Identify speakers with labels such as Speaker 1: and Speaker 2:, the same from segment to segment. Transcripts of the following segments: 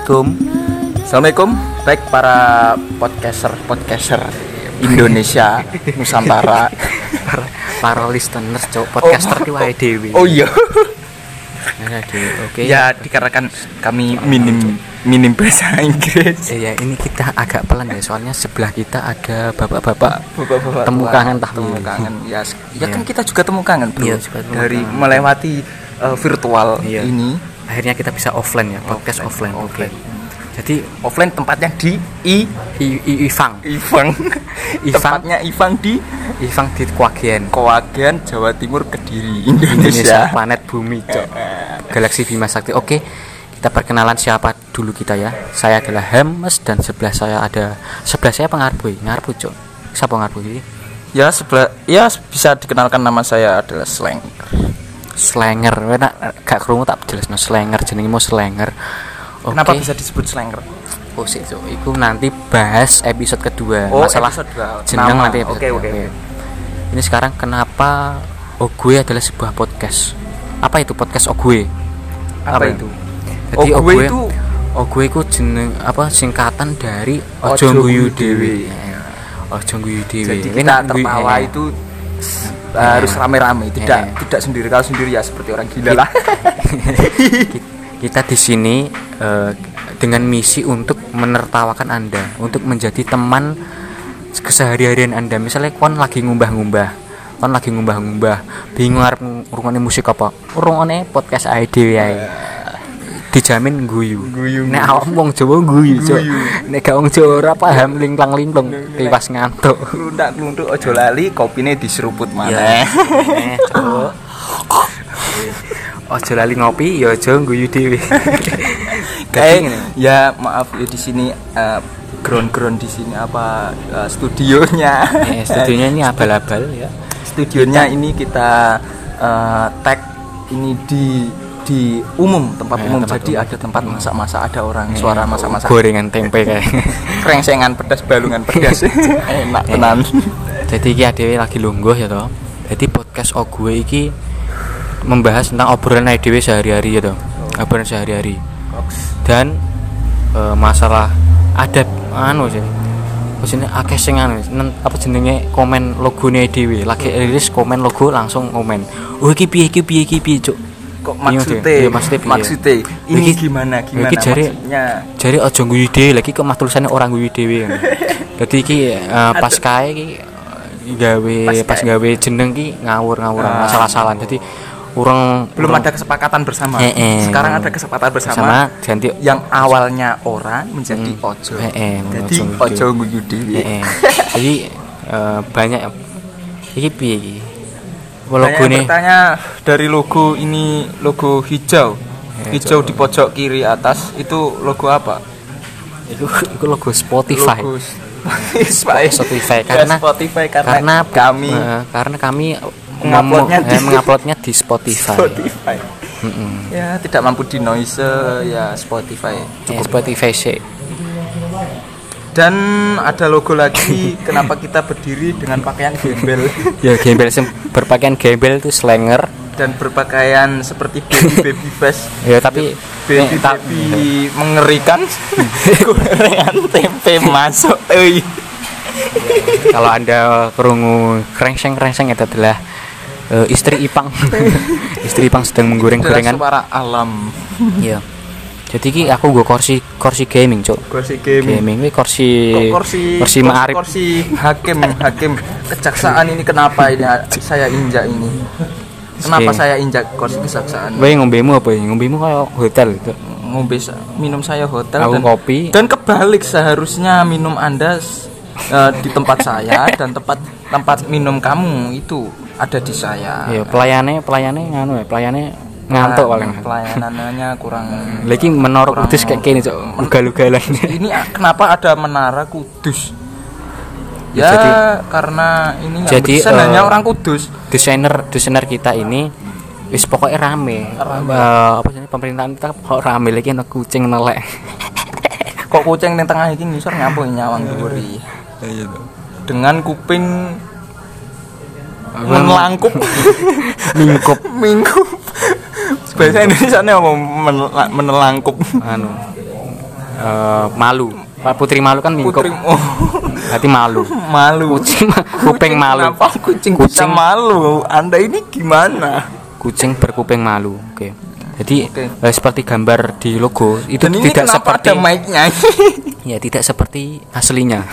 Speaker 1: Assalamualaikum.
Speaker 2: Assalamualaikum, baik para podcaster podcaster Indonesia Nusantara.
Speaker 1: para, para listeners cok podcaster ki wae dhewe.
Speaker 2: Oh iya,
Speaker 1: di- Oke.
Speaker 2: ya dikarenakan kami minim minim bahasa Inggris.
Speaker 1: Eh, ya ini kita agak pelan ya soalnya sebelah kita ada bapak-bapak
Speaker 2: Bapak-bapak
Speaker 1: temu kangen tah
Speaker 2: temu kangen. Ya, ya kan
Speaker 1: Iya.
Speaker 2: kita juga temu kangen bro.
Speaker 1: Iya, juga temu
Speaker 2: Dari
Speaker 1: kangen.
Speaker 2: melewati uh, virtual
Speaker 1: Iya.
Speaker 2: ini
Speaker 1: akhirnya kita bisa offline ya podcast offline. Oke.
Speaker 2: offline.
Speaker 1: Jadi
Speaker 2: offline tempatnya di I
Speaker 1: I, I, Ivang,
Speaker 2: Ivang.
Speaker 1: Ivang.
Speaker 2: tempatnya Ivang di
Speaker 1: Ivang di Kwagen.
Speaker 2: Kowagen Jawa Timur Kediri
Speaker 1: Indonesia
Speaker 2: Indonesia.
Speaker 1: planet bumi cok galaksi Bima Sakti oke kita perkenalan siapa dulu kita ya saya adalah Hermes dan sebelah saya ada sebelah saya pengarbu ngarbu cok siapa pengarbu ini
Speaker 2: Ya sebelah ya bisa dikenalkan nama saya adalah Slang.
Speaker 1: Slanger enak gak kerungu tak jelas no Slanger jenenge mau Slanger oke
Speaker 2: Kenapa bisa disebut Slanger?
Speaker 1: oh sih cok itu nanti bahas episode kedua
Speaker 2: Oh,
Speaker 1: masalah
Speaker 2: episode dua.
Speaker 1: jeneng
Speaker 2: Nama.
Speaker 1: nanti episode
Speaker 2: Oke,
Speaker 1: kedua.
Speaker 2: oke, oke.
Speaker 1: ini sekarang kenapa oh gue adalah sebuah podcast apa itu podcast oh gue
Speaker 2: Apa,
Speaker 1: Apa
Speaker 2: itu?
Speaker 1: Jadi
Speaker 2: oh, gue
Speaker 1: Ogwe-
Speaker 2: itu
Speaker 1: Ogwe iku jeneng apa singkatan dari
Speaker 2: Ojo Guyu
Speaker 1: Dewi. Ojo Guyu Dewi.
Speaker 2: jadi kita tertawa itu s- harus rame-rame, tidak
Speaker 1: Eh.
Speaker 2: tidak sendiri. Kalau sendiri ya seperti orang gila lah.
Speaker 1: ki- kita di sini eh, dengan misi untuk menertawakan Anda, untuk menjadi teman keseharian Anda. Misalnya kon lagi ngumbah-ngumbah, kon lagi ngumbah-ngumbah, bingung arep ngrungokne musik apa? Ngrungokne podcast dhewe ae. Dijamin guyu.
Speaker 2: Guyu,
Speaker 1: Nek awak wong Jawa guyu, Cuk. Nek gak wong Jawa ora paham lingklang-lingklong, tiwas ngantuk.
Speaker 2: Lundak luntuk ojo lali, kopine diseruput
Speaker 1: Ya.
Speaker 2: mana.
Speaker 1: Eh, Cuk. Ojo lali ngopi, ya aja guyu dhewe.
Speaker 2: Kayak ya maaf ya di sini eh, ground-ground di sini apa eh, studionya.
Speaker 1: Eh, studionya ini abal-abal ya.
Speaker 2: studionya ini kita eh, tag ini di di umum tempat
Speaker 1: Eh,
Speaker 2: umum
Speaker 1: tempat
Speaker 2: jadi
Speaker 1: umum.
Speaker 2: ada tempat masak-masak ada orang suara masak-masak
Speaker 1: Gorengan tempe kayak.
Speaker 2: krengsengan pedas balungan pedas enak
Speaker 1: Eh.
Speaker 2: tenan
Speaker 1: Jadi iki adewe lagi lungguh ya toh. Jadi podcast O gue iki membahas tentang obrolan adewe sehari-hari ya toh. Obrolan sehari-hari. Dan eh, masalah ada anu sih. Sini akeh sing anu apa jenenge komen logone dhewe. Lagi rilis komen logo langsung komen. Oh iki piye iki piye iki piye cuk.
Speaker 2: Kok
Speaker 1: Iya,
Speaker 2: maksudnya
Speaker 1: iya, maksudnya
Speaker 2: maksudnya ini
Speaker 1: Iki-
Speaker 2: gimana gimana
Speaker 1: iki jari-
Speaker 2: maksudnya
Speaker 1: Jadi ojo guyu dhewe lagi kok mah tulisannya orang guyu dhewe. Dadi iki eh, pas kae iki gawe
Speaker 2: Pas
Speaker 1: pas, gawe jeneng ki ngawur-ngawuran
Speaker 2: Ah.
Speaker 1: masalah-salahan. Jadi orang
Speaker 2: belum
Speaker 1: orang-
Speaker 2: ada kesepakatan bersama
Speaker 1: Eh, eh.
Speaker 2: sekarang ada kesepakatan bersama,
Speaker 1: sama ganti
Speaker 2: yang awalnya orang menjadi
Speaker 1: Hmm.
Speaker 2: ojo
Speaker 1: Eh, eh,
Speaker 2: jadi
Speaker 1: ojo
Speaker 2: guyu dewi
Speaker 1: Eh, eh. Jadi eh, banyak iki piye iki? Logo
Speaker 2: yang
Speaker 1: nih
Speaker 2: bertanya dari logo ini logo hijau.
Speaker 1: Ya,
Speaker 2: Hijau
Speaker 1: coba.
Speaker 2: di pojok kiri atas itu logo apa?
Speaker 1: itu, itu logo Spotify.
Speaker 2: Logo Spotify.
Speaker 1: Spotify
Speaker 2: Ya,
Speaker 1: karena
Speaker 2: Spotify karena,
Speaker 1: karena
Speaker 2: kami
Speaker 1: eh, karena kami
Speaker 2: Menguploadnya
Speaker 1: ngomong-
Speaker 2: di-
Speaker 1: eh, menguploadnya di Spotify.
Speaker 2: Spotify.
Speaker 1: Mm-mm.
Speaker 2: Ya, tidak mampu di noise ya Spotify.
Speaker 1: Eh, Spotify sih.
Speaker 2: Dan ada logo lagi kenapa kita berdiri dengan pakaian gembel
Speaker 1: ya gembel berpakaian gembel itu slanger
Speaker 2: dan berpakaian seperti baby baby face.
Speaker 1: ya tapi
Speaker 2: Baby
Speaker 1: eh,
Speaker 2: baby mengerikan gorengan tempe masuk. Euy.
Speaker 1: kalau anda kerungu krengseng krengseng itu adalah eh, istri Ipang istri Ipang sedang menggoreng gorengan
Speaker 2: suara alam.
Speaker 1: iya jadi ki aku gue kursi kursi gaming cok
Speaker 2: Kursi gaming.
Speaker 1: gaming ini kursi
Speaker 2: kursi
Speaker 1: kursi ma'arif
Speaker 2: kursi hakim hakim kejaksaan ini kenapa ini saya injak ini kenapa saya injak kursi kejaksaan
Speaker 1: Gue ngombemu apa ya? Ngombemu kayak hotel gitu.
Speaker 2: ngombe minum saya hotel
Speaker 1: Aku
Speaker 2: dan,
Speaker 1: kopi.
Speaker 2: dan kebalik seharusnya minum anda eh, di tempat saya dan tempat tempat minum kamu itu ada di saya
Speaker 1: Iya, pelayannya pelayannya nganu ya, pelayannya ngantuk paling.
Speaker 2: pelayanannya kurang
Speaker 1: Lagi menara kudus kayak gini, Cok. Ugal-ugalan.
Speaker 2: ini a- kenapa ada menara kudus
Speaker 1: Ya,
Speaker 2: ya,
Speaker 1: jadi-
Speaker 2: karena ini yang
Speaker 1: jadi, eh,
Speaker 2: hanya orang kudus
Speaker 1: desainer desainer kita ini wis pokoknya rame.
Speaker 2: Rame.
Speaker 1: Eh, apa sih pemerintahan kita kok rame lagi ana kucing nelek.
Speaker 2: kok kucing di tengah ini ngisor ngampung nyawang duri dengan kuping menelangkup
Speaker 1: Mingkup
Speaker 2: mingkup bahasa Indonesia apa menel- menelangkup
Speaker 1: anu eh, malu Pak Putri malu kan mingkok
Speaker 2: Putri oh,
Speaker 1: berarti malu
Speaker 2: malu.
Speaker 1: kucing kuping malu
Speaker 2: Kenapa kucing,
Speaker 1: Kucing-
Speaker 2: malu? Anda ini gimana?
Speaker 1: kucing berkuping malu oke jadi
Speaker 2: Oke.
Speaker 1: eh, seperti gambar di logo itu
Speaker 2: Dan
Speaker 1: tidak seperti
Speaker 2: ada mic-nya?
Speaker 1: ya tidak seperti aslinya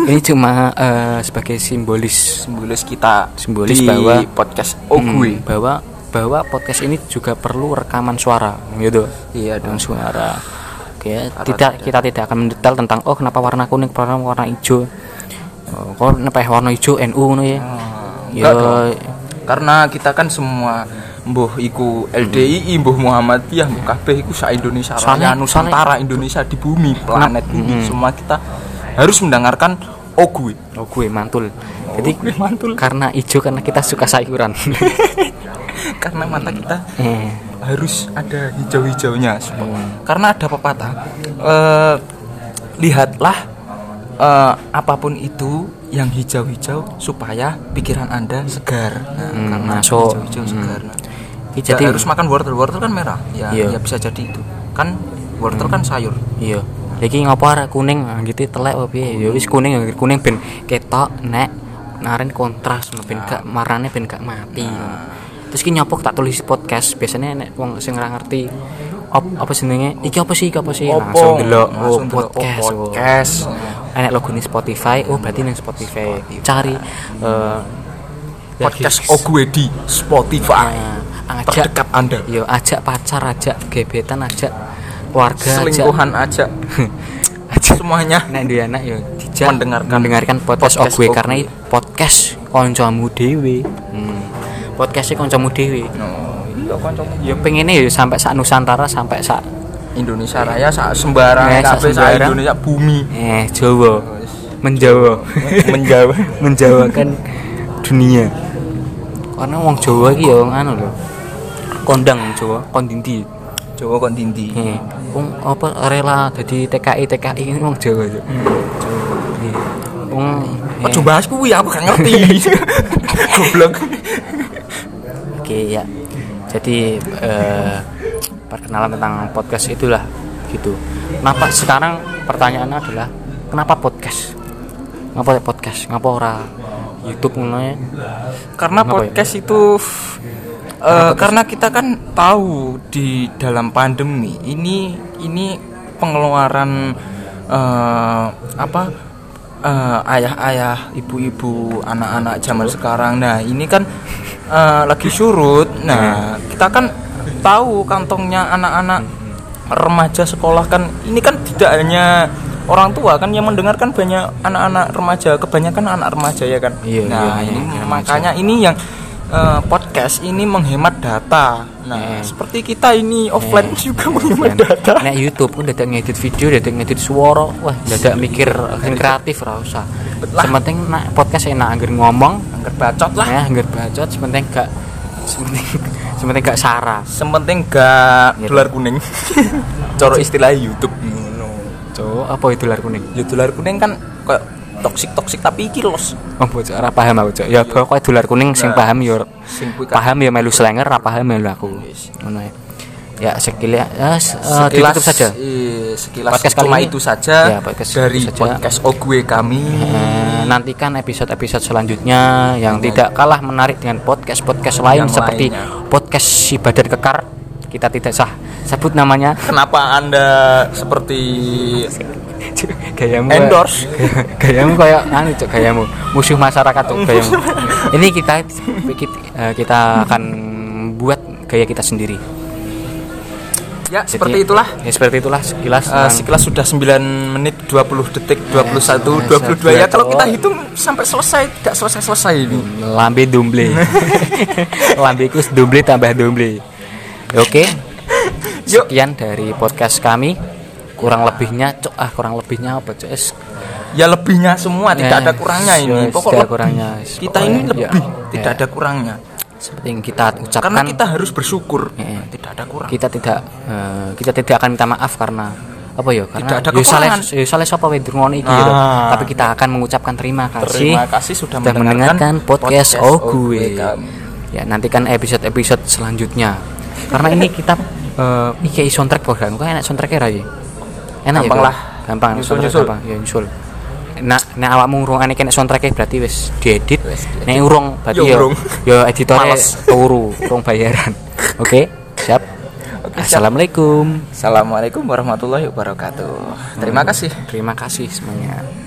Speaker 1: ini cuma eh, sebagai simbolis
Speaker 2: Simbolis kita
Speaker 1: Simbolis
Speaker 2: di
Speaker 1: bahwa-
Speaker 2: podcast
Speaker 1: Hmm,
Speaker 2: Ogwe.
Speaker 1: bahwa bahwa podcast ini juga perlu rekaman suara gitu.
Speaker 2: Iya
Speaker 1: dengan suara. Oke
Speaker 2: Karena
Speaker 1: tidak kita tidak akan mendetail tentang oh kenapa warna kuning kenapa warna hijau. Oh, kok kenapa warna hijau? NU ngono ya. Ya
Speaker 2: Enggak dong. Karena kita kan semua mbuh iku LDII, mbuh Muhammadiyah, mbuh kabeh iku sak Indonesia Raya, Nusantara, Indonesia di bumi, planet ini. Semua kita harus mendengarkan Ogwe.
Speaker 1: oh gue mantul jadi
Speaker 2: mantul.
Speaker 1: karena hijau karena kita suka sayuran
Speaker 2: Karena mata kita
Speaker 1: Eh,
Speaker 2: harus ada hijau-hijaunya.
Speaker 1: Hmm.
Speaker 2: Karena ada pepatah. Eh, lihatlah eh, apa pun itu yang hijau-hijau supaya pikiran Anda segar. Nah,
Speaker 1: Hmm,
Speaker 2: karena
Speaker 1: masuk.
Speaker 2: hijau-hijau segar. Nah, jadi harus makan wortel. Wortel kan merah. Ya,
Speaker 1: Iya.
Speaker 2: ya bisa jadi itu. Kan wortel kan sayur.
Speaker 1: iya iki ngopo arek? Kuning. Ah, gitu telek apa piye? Ya wis kuning ya kuning ben ketok nek naren kontras ben gak marane ben gak mati. Terus ki nyopok tak tulis podcast. Biasanya nek wong sing ora ngerti op, apa jenenge? Iki apa sih iki apa sih?
Speaker 2: Opo?
Speaker 1: langsung delok oh
Speaker 2: Langsung delok, oh,
Speaker 1: podcast. oh.
Speaker 2: podcast.
Speaker 1: enek logo nih Spotify oh berarti ning Spotify. Cari eh
Speaker 2: Podcast di Spotify.
Speaker 1: Nah, ajak
Speaker 2: Terdekat Anda.
Speaker 1: yo ajak pacar ajak gebetan ajak keluarga
Speaker 2: Selingkuhan aja.
Speaker 1: ajak
Speaker 2: Semuanya.
Speaker 1: nek dia anak yo dijak
Speaker 2: Mendengarkan
Speaker 1: mendengarkan podcast,
Speaker 2: podcast
Speaker 1: gue karena podcast koncomu dewe hmm. podcastnya koncomu dewe
Speaker 2: No, iya kancamu.
Speaker 1: ya pengennya ya sampai sak Nusantara sampai sak
Speaker 2: Indonesia Raya sak sembarang
Speaker 1: Eh,
Speaker 2: kabeh sak. Indonesia bumi.
Speaker 1: eh Jawa menjawa
Speaker 2: Menjauh.
Speaker 1: menjawakan dunia karena wong Jawa iki ya anu lho kondang Jawa kondinti
Speaker 2: Jawa kon tindi.
Speaker 1: Wong apa rela jadi TKI TKI ini wong Jawa Cuk. Eh, wong eh,
Speaker 2: Ojo bahas kuwi aku gak ngerti. Goblok.
Speaker 1: Oke ya. Jadi eh, perkenalan tentang podcast itulah gitu. Kenapa sekarang pertanyaannya adalah kenapa podcast? Kenapa podcast? Kenapa ora YouTube mulai?
Speaker 2: Karena
Speaker 1: Kenapa ya?
Speaker 2: podcast itu eh, karena kita kan tahu di dalam pandemi ini ini pengeluaran eh, apa eh, ayah-ayah, ibu-ibu, anak-anak zaman sekarang. Nah, ini kan eh, lagi surut. Nah, kita kan tahu kantongnya anak-anak remaja sekolah kan ini kan tidak hanya orang tua kan yang mendengarkan banyak anak-anak remaja, kebanyakan anak remaja ya kan.
Speaker 1: Iya,
Speaker 2: nah,
Speaker 1: iya,
Speaker 2: ini
Speaker 1: iya,
Speaker 2: makanya ini yang eh, podcast ini menghemat data. Nah,
Speaker 1: Eh.
Speaker 2: seperti kita ini offline juga menghemat data.
Speaker 1: Nek YouTube pun dadak ngedit video, dadak ngedit suara, wah dadak mikir yang kreatif ora usah.
Speaker 2: Lah.
Speaker 1: Sementing nak podcast enak angger ngomong,
Speaker 2: Angger bacot lah.
Speaker 1: ya angger bacot, sementing gak sementing sementing gak sara.
Speaker 2: Sementing gak
Speaker 1: Gitu.
Speaker 2: dolar kuning. Coro istilah YouTube ngono.
Speaker 1: Cowok apa itu lar kuning?
Speaker 2: Ya dolar kuning kan kayak toksik toksik tapi iki los.
Speaker 1: Oh, bocok ora paham aku, Cok. Ya pokoknya dolar kuning sing
Speaker 2: Nah,
Speaker 1: paham ya
Speaker 2: Sing kuwi kan
Speaker 1: paham ya melu slenger, ora paham melu aku. Ngono ya. Ya sekilas ya, eh,
Speaker 2: sekilas
Speaker 1: ditutup saja.
Speaker 2: eh, sekilas
Speaker 1: Podcast kali
Speaker 2: cuma
Speaker 1: ini-
Speaker 2: itu saja
Speaker 1: Ya, podcast
Speaker 2: dari
Speaker 1: itu saja.
Speaker 2: podcast Ogwe kami.
Speaker 1: Eh, nantikan episode-episode selanjutnya yang tidak kalah menarik dengan podcast-podcast lain
Speaker 2: Yang
Speaker 1: seperti
Speaker 2: lainnya.
Speaker 1: podcast si Badar Kekar. Kita tidak sah sebut namanya.
Speaker 2: Kenapa Anda seperti
Speaker 1: gayamu
Speaker 2: Endorse.
Speaker 1: gayamu kayak anu cok gayamu. Musuh masyarakat cok gayamu. Ini kita kita, eh, kita akan buat gaya kita sendiri.
Speaker 2: Ya
Speaker 1: Jadi,
Speaker 2: seperti itulah.
Speaker 1: ya seperti itulah sekilas tentang-
Speaker 2: sekilas sudah 9 menit 20 detik 21
Speaker 1: Eh,
Speaker 2: 22 ya kalau kita hitung sampai selesai tidak selesai-selesai ini.
Speaker 1: Lambe dumble. Lambe ku dumble tambah dumble oke. Sekian dari podcast kami. Kurang lebihnya cok ah kurang lebihnya apa cok? Es-
Speaker 2: ya lebihnya semua tidak
Speaker 1: Eh,
Speaker 2: ada kurangnya ini.
Speaker 1: yes,
Speaker 2: pokok
Speaker 1: tidak
Speaker 2: lebih.
Speaker 1: kurangnya.
Speaker 2: kita ini
Speaker 1: Pokoknya,
Speaker 2: lebih
Speaker 1: ya,
Speaker 2: tidak
Speaker 1: ya.
Speaker 2: ada kurangnya.
Speaker 1: Seperti yang kita ucapkan.
Speaker 2: Karena kita harus bersyukur
Speaker 1: Eh,
Speaker 2: tidak ada kurang.
Speaker 1: Kita tidak eh, kita tidak akan minta maaf karena apa ya karena
Speaker 2: Tidak ada
Speaker 1: ya
Speaker 2: kekurangan.
Speaker 1: ya salah sapa wae iki gitu.
Speaker 2: Ah.
Speaker 1: tapi kita akan mengucapkan terima kasih.
Speaker 2: Terima kasih sudah
Speaker 1: mendengarkan
Speaker 2: mendengarkan
Speaker 1: podcast,
Speaker 2: podcast
Speaker 1: oh gue ya nantikan episode-episode selanjutnya karena ini kita eh iki soundtrack program kok enak soundtracknya ra ya? Enak
Speaker 2: gampang
Speaker 1: ya,
Speaker 2: lah.
Speaker 1: Gampang
Speaker 2: nyusul nyusul.
Speaker 1: gampang. Ya nyusul. Nah nek awakmu ngrungokne kene soundtrack berarti wis diedit. Nek urung berarti
Speaker 2: Yo
Speaker 1: ya ya editore
Speaker 2: Males.
Speaker 1: turu urung bayaran. Oke siap?
Speaker 2: Oke, siap.
Speaker 1: assalamualaikum.
Speaker 2: Assalamualaikum warahmatullahi wabarakatuh. Terima kasih.
Speaker 1: Terima kasih semuanya